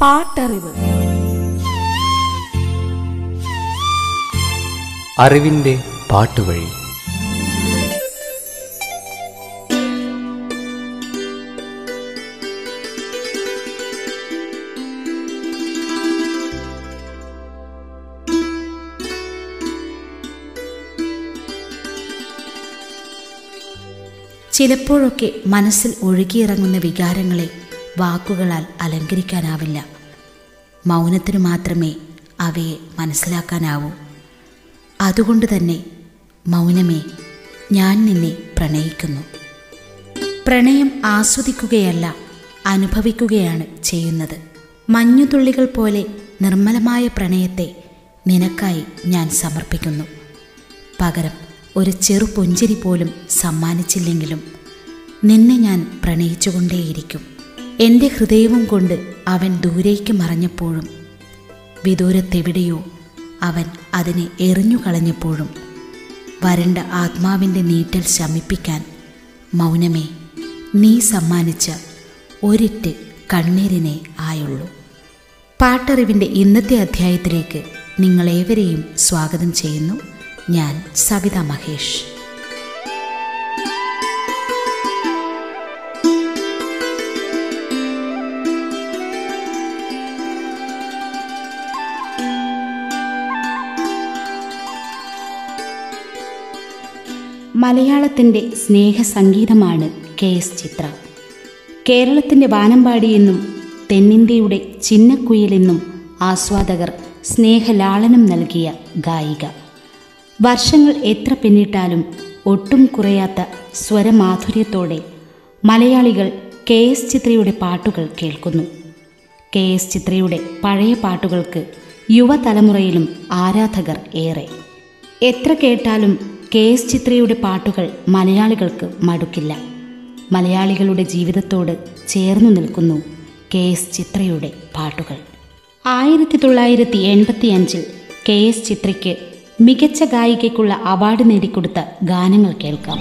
പാട്ടറിവ്. അറിവിന്റെ പാട്ടുവഴി. ചിലപ്പോഴൊക്കെ മനസ്സിൽ ഒഴുകിയിറങ്ങുന്ന വികാരങ്ങളെ വാക്കുകളാൽ അലങ്കരിക്കാനാവില്ല. മൗനത്തിനു മാത്രമേ അവയെ മനസ്സിലാക്കാനാവൂ. അതുകൊണ്ട് തന്നെ മൗനമേ ഞാൻ നിന്നെ പ്രണയിക്കുന്നു. പ്രണയം ആസ്വദിക്കുകയല്ല അനുഭവിക്കുകയാണ് ചെയ്യുന്നത്. മഞ്ഞുതുള്ളികൾ പോലെ നിർമ്മലമായ പ്രണയത്തെ നിനക്കായി ഞാൻ സമർപ്പിക്കുന്നു. പകരം ഒരു ചെറു പുഞ്ചിരി പോലും സമ്മാനിച്ചില്ലെങ്കിലും നിന്നെ ഞാൻ പ്രണയിച്ചുകൊണ്ടേയിരിക്കും. എന്റെ ഹൃദയവും കൊണ്ട് അവൻ ദൂരേക്ക് മറഞ്ഞപ്പോഴും വിദൂരത്തെവിടെയോ അവൻ അതിനെ എറിഞ്ഞു കളഞ്ഞപ്പോഴും വരണ്ട ആത്മാവിന്റെ നീറ്റൽ ശമിപ്പിക്കാൻ മൗനമേ നീ സമ്മാനിച്ച ഒരിറ്റ് കണ്ണീരിനെ ആയുള്ളൂ. പാട്ടറിവിന്റെ ഇന്നത്തെ അധ്യായത്തിലേക്ക് നിങ്ങളേവരെയും സ്വാഗതം ചെയ്യുന്നു. ഞാൻ സവിതാ മഹേഷ്. മലയാളത്തിന്റെ സ്നേഹസംഗീതമാണ് കെ എസ് ചിത്ര കേരളത്തിന്റെ വാനമ്പാടിയെന്നും തെന്നിന്ത്യയുടെ ചിന്നക്കുയിലെന്നും ആസ്വാദകർ സ്നേഹലാളനം നൽകിയ ഗായിക. വർഷങ്ങൾ എത്ര പിന്നിട്ടാലും ഒട്ടും കുറയാത്ത സ്വരമാധുര്യത്തോടെ മലയാളികൾ കെ എസ് ചിത്രയുടെ പാട്ടുകൾ കേൾക്കുന്നു. കെ എസ് ചിത്രയുടെ പഴയ പാട്ടുകൾക്ക് യുവതലമുറയിലും ആരാധകർ ഏറെ. എത്ര കേട്ടാലും കെ എസ് ചിത്രയുടെ പാട്ടുകൾ മലയാളികൾക്ക് മടുക്കില്ല. മലയാളികളുടെ ജീവിതത്തോട് ചേർന്നു നിൽക്കുന്നു കെ എസ് ചിത്രയുടെ പാട്ടുകൾ. ആയിരത്തി തൊള്ളായിരത്തി എൺപത്തി അഞ്ചിൽ കെ എസ് ചിത്രയ്ക്ക് മികച്ച ഗായികയ്ക്കുള്ള അവാർഡ് നേടിക്കൊടുത്ത ഗാനങ്ങൾ കേൾക്കാം.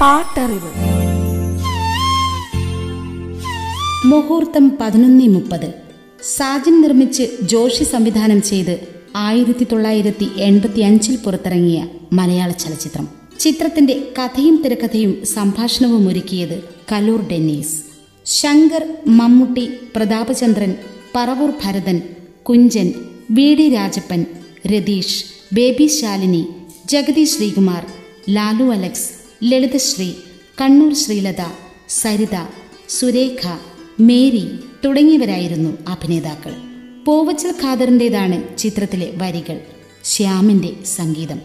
പാട്ടറിവ്. മുഹൂർത്തം പതിനൊന്ന് മുപ്പത്. സാജൻ നിർമ്മിച്ച് ജോഷി സംവിധാനം ചെയ്ത് ആയിരത്തി തൊള്ളായിരത്തി എൺപത്തി അഞ്ചിൽ പുറത്തിറങ്ങിയ മലയാള ചലച്ചിത്രം. ചിത്രത്തിന്റെ കഥയും തിരക്കഥയും സംഭാഷണവും ഒരുക്കിയത് Kaloor Dennis. Shankar Mammootty Prathapachandran Paravoor Bharathan Kunchan V D Rajappan Ratheesh baby Shalini Jagathy Sreekumar Lalu Alex Lalithasree Kannur Sreelatha Saritha Surekha Mary തുടങ്ങിയവരായിരുന്നു അഭിനേതാക്കൾ. പൂവച്ചൽ ഖാദറിന്റെതാണ് ചിത്രത്തിലെ വരികൾ. ശ്യാമിന്റെ സംഗീതം.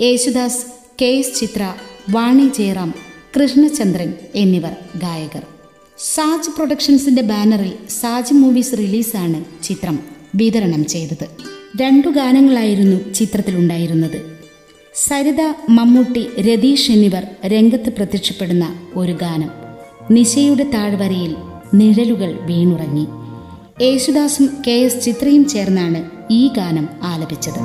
യേശുദാസ് കെ എസ് ചിത്ര വാണി ജയറാം കൃഷ്ണചന്ദ്രൻ എന്നിവർ ഗായകർ. സാജ് പ്രൊഡക്ഷൻസിന്റെ ബാനറിൽ സാജ് മൂവീസ് റിലീസാണ് ചിത്രം വിതരണം ചെയ്തത്. രണ്ടു ഗാനങ്ങളായിരുന്നു ചിത്രത്തിലുണ്ടായിരുന്നത് സരിത മമ്മൂട്ടി രതീഷ് എന്നിവർ രംഗത്ത് പ്രത്യക്ഷപ്പെടുന്ന ഒരു ഗാനം. നിശയുടെ താഴ്വരയിൽ നിഴലുകൾ വീണുറങ്ങി. യേശുദാസും കെ എസ് ചിത്രയും ചേർന്നാണ് ഈ ഗാനം ആലപിച്ചത്.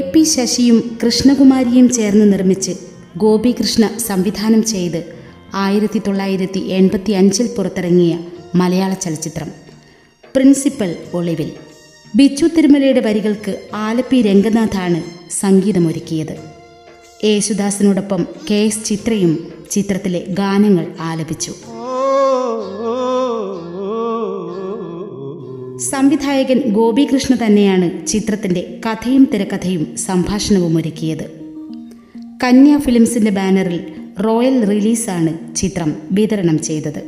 പി ശശിയും കൃഷ്ണകുമാരിയും ചേർന്ന് നിർമ്മിച്ച് ഗോപികൃഷ്ണ സംവിധാനം ചെയ്ത് ആയിരത്തി തൊള്ളായിരത്തി എൺപത്തി അഞ്ചിൽ പുറത്തിറങ്ങിയ മലയാള ചലച്ചിത്രം. പ്രിൻസിപ്പൽ ഒളിവിൽ. ബിച്ചു തിരുമലയുടെ വരികൾക്ക് ആലപ്പി രംഗനാഥാണ് സംഗീതമൊരുക്കിയത്. യേശുദാസിനോടൊപ്പം കെ എസ് ചിത്രയും ചിത്രത്തിലെ ഗാനങ്ങൾ ആലപിച്ചു. സംവിധായകൻ ഗോപികൃഷ്ണ തന്നെയാണ് ചിത്രത്തിന്റെ കഥയും തിരക്കഥയും സംഭാഷണവും ഒരുക്കിയത്. കന്യ ഫിലിംസിന്റെ ബാനറിൽ റോയൽ റിലീസാണ് ചിത്രം വിതരണം ചെയ്തത്.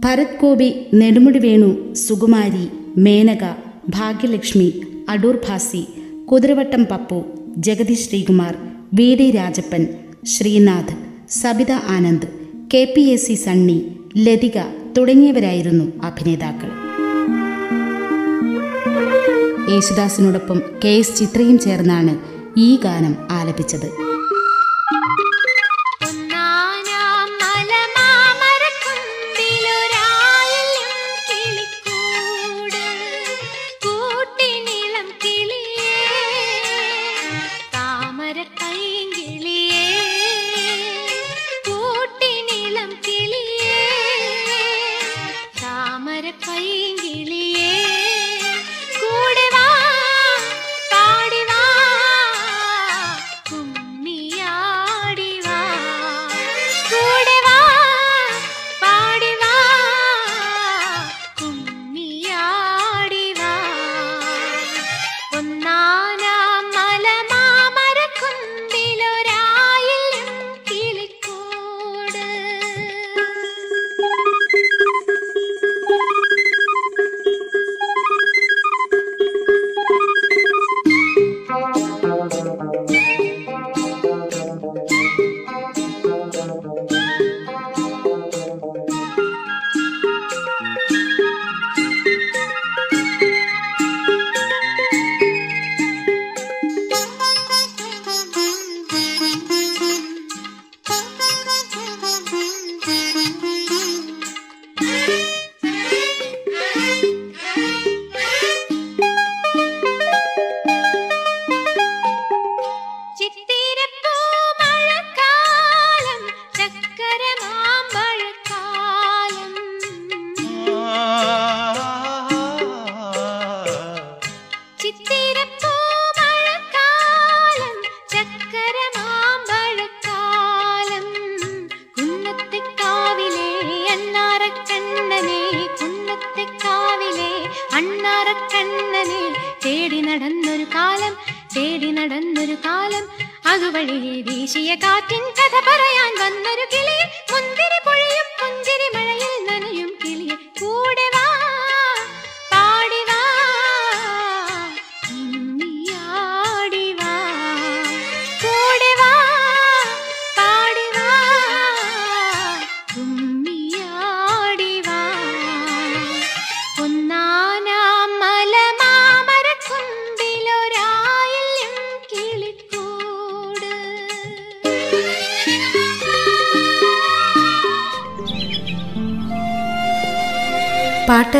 Bharath Gopi Nedumudi Venu Sukumari Menaka Bhagyalakshmi Adoor Bhasi Kuthiravattam Pappu Jagathy Sreekumar V D Rajappan Sreenath Sabitha Anand K P S C Sunny Lathika തുടങ്ങിയവരായിരുന്നു അഭിനേതാക്കൾ. യേശുദാസിനോടൊപ്പം കെ എസ് ചിത്രയും ചേർന്നാണ് ഈ ഗാനം ആലപിച്ചത്.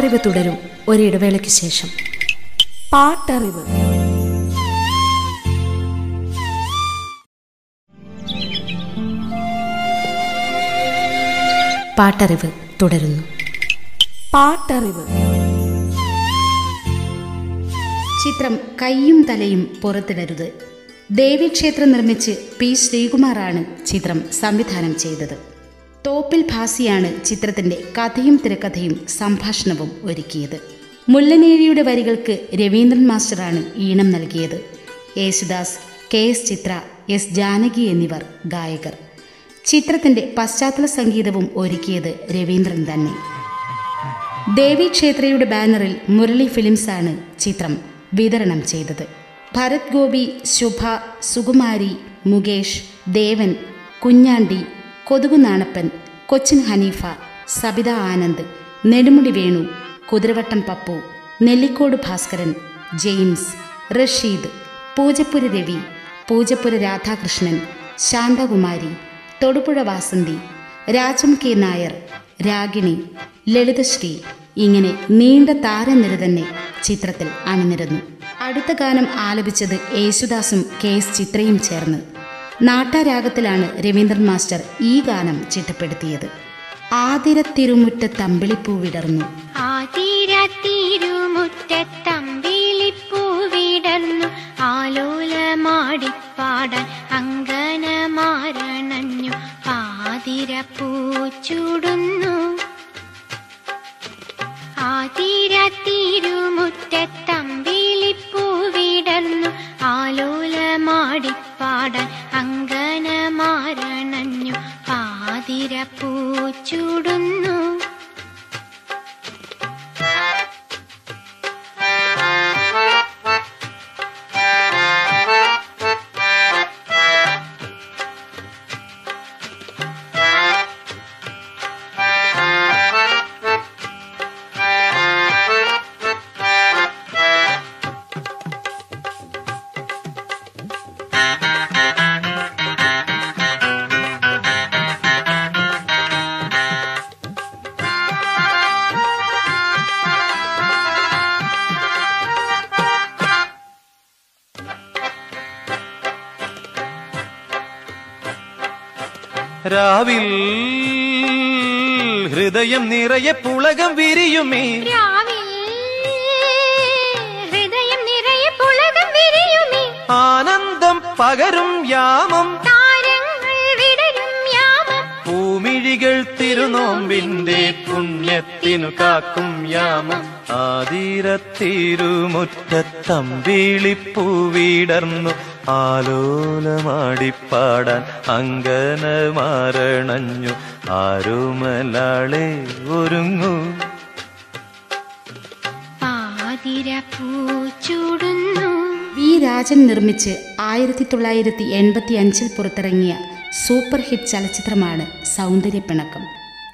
പാട്ടറിവ് തുടരും ഒരിടവേളയ്ക്ക് ശേഷം. പാട്ടറിവ്. പാട്ടറിവ് തുടരുന്നു. പാട്ടറിവ്. ചിത്രം കയ്യും തലയും പുറത്തിടരുത്. ദേവീക്ഷേത്രം നിർമ്മിച്ച് പി ശ്രീകുമാറാണ് ചിത്രം സംവിധാനം ചെയ്തത്. തോപ്പിൽ ഭാസിയാണ് ചിത്രത്തിന്റെ കഥയും തിരക്കഥയും സംഭാഷണവും ഒരുക്കിയത്. മുല്ലനേഴിയുടെ വരികൾക്ക് രവീന്ദ്രൻ മാസ്റ്ററാണ് ഈണം നൽകിയത്. Yesudas K S Chithra S Janaki എന്നിവർ ഗായകർ. ചിത്രത്തിന്റെ പശ്ചാത്തല സംഗീതവും ഒരുക്കിയത് രവീന്ദ്രൻ തന്നെ. ദേവി ക്ഷേത്രയുടെ ബാനറിൽ മുരളി ഫിലിംസാണ് ചിത്രം വിതരണം ചെയ്തത്. ഭരത് ഗോപി ശുഭ സുകുമാരി മുകേഷ് ദേവൻ കുഞ്ഞാണ്ടി കൊതുകു നാണപ്പൻ കൊച്ചിൻ ഹനീഫ സബിത ആനന്ദ് നെടുമുടി വേണു കുതിരവട്ടം പപ്പു നെല്ലിക്കോട് ഭാസ്കരൻ ജെയിംസ് റഷീദ് പൂജപ്പുര രവി പൂജപ്പുര രാധാകൃഷ്ണൻ ശാന്തകുമാരി തൊടുപുഴ വാസന്തി രാജം കെ നായർ രാഗിണി ലളിതശ്രീ ഇങ്ങനെ നീണ്ട താരനിര തന്നെ ചിത്രത്തിൽ അണിനിരന്നു. അടുത്ത ഗാനം ആലപിച്ചത് യേശുദാസും കെ എസ് ചിത്രയും ചേർന്ന്. നാട്ടാരാഗത്തിലാണ് രവീന്ദ്രൻ മാസ്റ്റർ ഈ ഗാനം ചിട്ടപ്പെടുത്തിയത്. ആതിര തിരുമുറ്റ തമ്പിളിപ്പൂ വിടർന്നു. ആതിരത്തിരുമുറ്റത്തമ്പിളിപ്പൂ വിടർന്നു. ആലോലമാടിപ്പാടാൻ അങ്കനമാരണഞ്ഞു. പാതിരപ്പൂ ചൂടുന്നു. ആതിരത്തിരുമുറ്റത്തമ്പിളിപ്പൂ പാതിരപ്പൂ രാവിൽ ഹൃദയം നിറയെ പുളകം വിരിയുമേ. രാവിൽ ഹൃദയം നിറയെ പുളകം വിരിയുമേ. ആനന്ദം പകരും യാമം. താരങ്ങൾ വിടരും യാമം. പൂമിഴികൾ തിരുനോമ്പിന്റെ പുണ്യത്തിനു കാക്കും യാമം. ആതിരത്തിരുമുറ്റത്തമ്പിളിപ്പൂവിടർന്നു ആലോലമാടിപ്പാടാൻ അങ്കനമാരണഞ്ഞു. ആരുമലാളെ ഒരുങ്ങൂ. വി രാജൻ നിർമ്മിച്ച് ആയിരത്തി തൊള്ളായിരത്തി എൺപത്തി അഞ്ചിൽ പുറത്തിറങ്ങിയ സൂപ്പർ ഹിറ്റ് ചലച്ചിത്രമാണ് സൗന്ദര്യപ്പിണക്കം.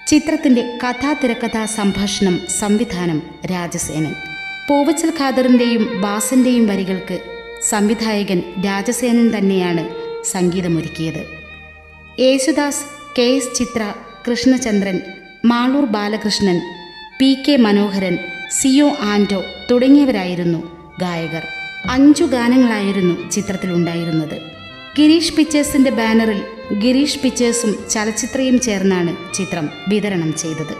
ചിത്രത്തിന്റെ കഥാ തിരക്കഥാ സംഭാഷണം സംവിധാനം രാജസേനൻ. പൂവച്ചൽ ഖാദറിന്റെയും ബാസന്റെയും വരികൾക്ക് സംവിധായകൻ രാജസേനൻ തന്നെയാണ് സംഗീതമൊരുക്കിയത്. Yesudas K S Chithra Krishnachandran Maloor Balakrishnan P K Manoharan see you ആൻഡോ തുടങ്ങിയവരായിരുന്നു ഗായകർ. അഞ്ചു ഗാനങ്ങളായിരുന്നു ചിത്രത്തിലുണ്ടായിരുന്നത്. ഗിരീഷ് പിക്ചേഴ്സിന്റെ ബാനറിൽ ഗിരീഷ് പിക്ചേഴ്സും ചലച്ചിത്രയും ചേർന്നാണ് ചിത്രം വിതരണം ചെയ്തത്.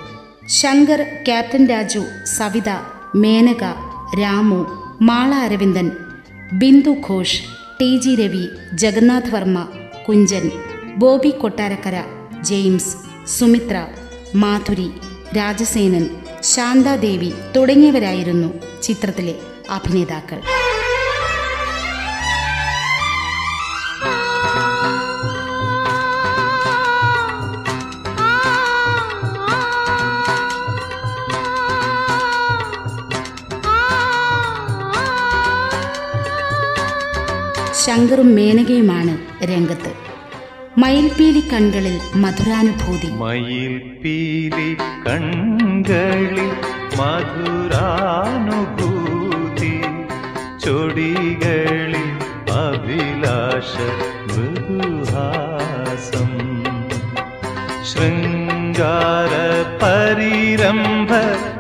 Shankar captain Raju Savitha Menaka Ramu Mala Aravindan Bindu Ghosh T G Ravi Jagannath Varma Kunchan Bobby Kottarakkara James Sumithra Madhuri Rajasenan Santhadevi തുടങ്ങിയവരായിരുന്നു ചിത്രത്തിലെ അഭിനേതാക്കൾ. ശങ്കറും മേനകയുമാണ് രംഗത്ത്. മയിൽപീലി കണ്ണുകളിൽ മധുരാനുഭൂതി. മയിൽപീലി കണ്ണുകളിൽ മധുരാനുഭൂതി. ചൊടികളിൽ അഭിലാഷ മൃദുഹാസം. ശൃംഗാര പരിരംഭ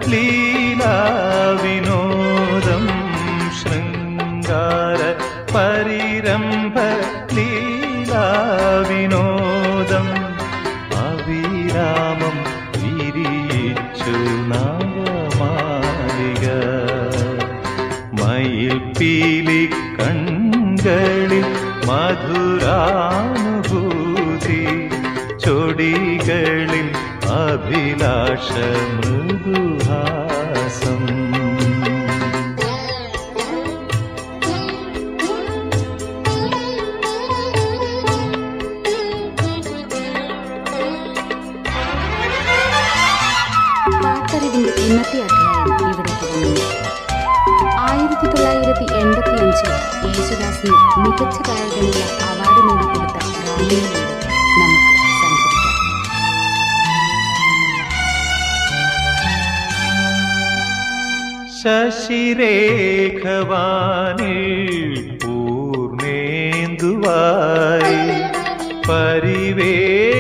ലീലാവിനോദം. ശൃംഗാര പരിരംഭ ലീലാവിനോദം അവിരാമം വിരിയിച്ചു നാഗമാലിക മയിൽ പീലി കൺകളിൽ മധുരാനുഭൂതി ചൊടികളിൽ അഭിലാഷ മൃദുഹാസം ആയിരത്തി തൊള്ളായിരത്തി എൺപത്തി അഞ്ചിൽ യേശുദാസിന് മികച്ച ഗായകനുള്ള അവാർഡ് നേടിക്കൊടുത്ത ശശിരേഖവാനിൽ പൂർണേന്ദുവായി പരിവേശയായി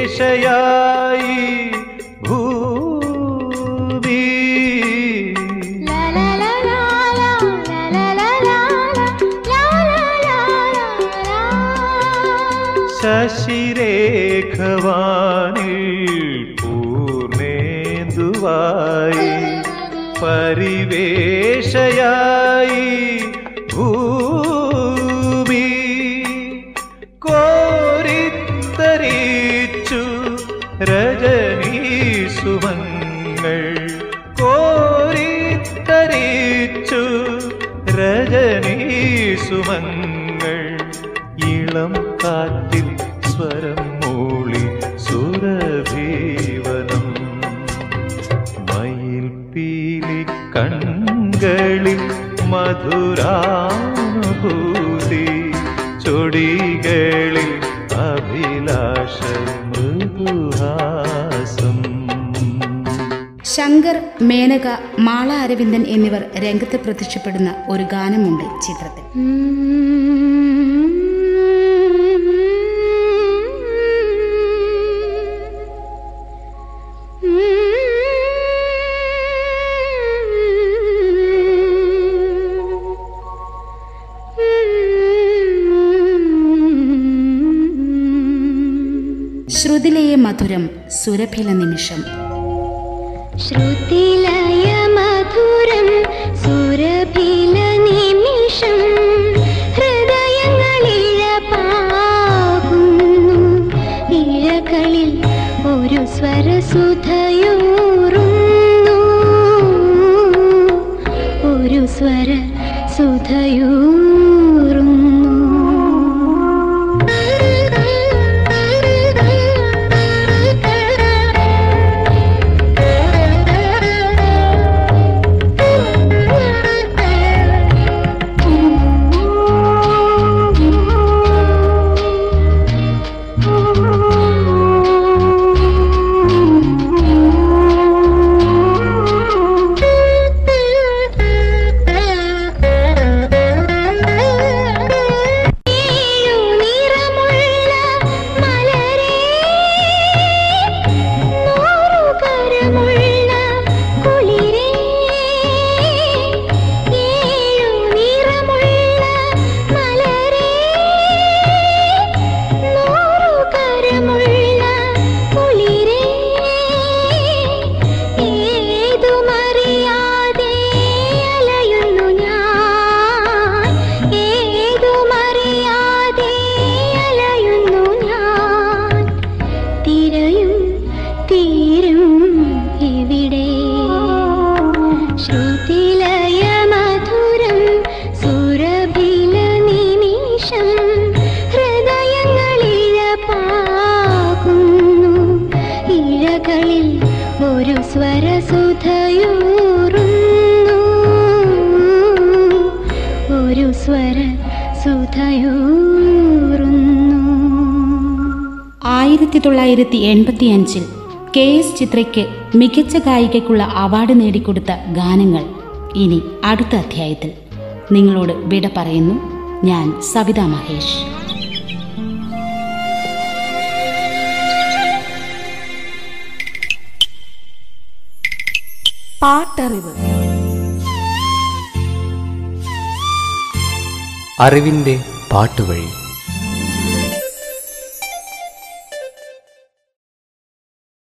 खवाणी पूर्णे दुवाय परिवेशया മധുരാനുഭൂതി ചൊടികളിൽ അഭിലാഷം മൃദുഹാസം ശങ്കർ മേനക മാള അരവിന്ദൻ എന്നിവർ രംഗത്ത് പ്രത്യക്ഷപ്പെടുന്ന ഒരു ഗാനമുണ്ട് ചിത്രത്തിൽ. ശ്രുതിലയ മധുരം സുരഭില നിമിഷം. ശ്രുതിലയ മധുരം സുരഭില നിമിഷം ഹൃദയങ്ങളിഴപാകുന്നു ഇഴകളിൽ ഒരു സ്വരസുധയൂറുന്നു സുധയൂറുന്നു. ആയിരത്തി തൊള്ളായിരത്തി എൺപത്തി അഞ്ചിൽ കെ എസ് ചിത്രയ്ക്ക് മികച്ച ഗായികയ്ക്കുള്ള അവാർഡ് നേടിക്കൊടുത്ത ഗാനങ്ങൾ ഇനി അടുത്ത അധ്യായത്തിൽ. നിങ്ങളോട് വിട പറയുന്നു ഞാൻ സവിതാ മഹേഷ്. പാട്ടറിവ്. അറിവിന്റെ പാട്ടുവഴി.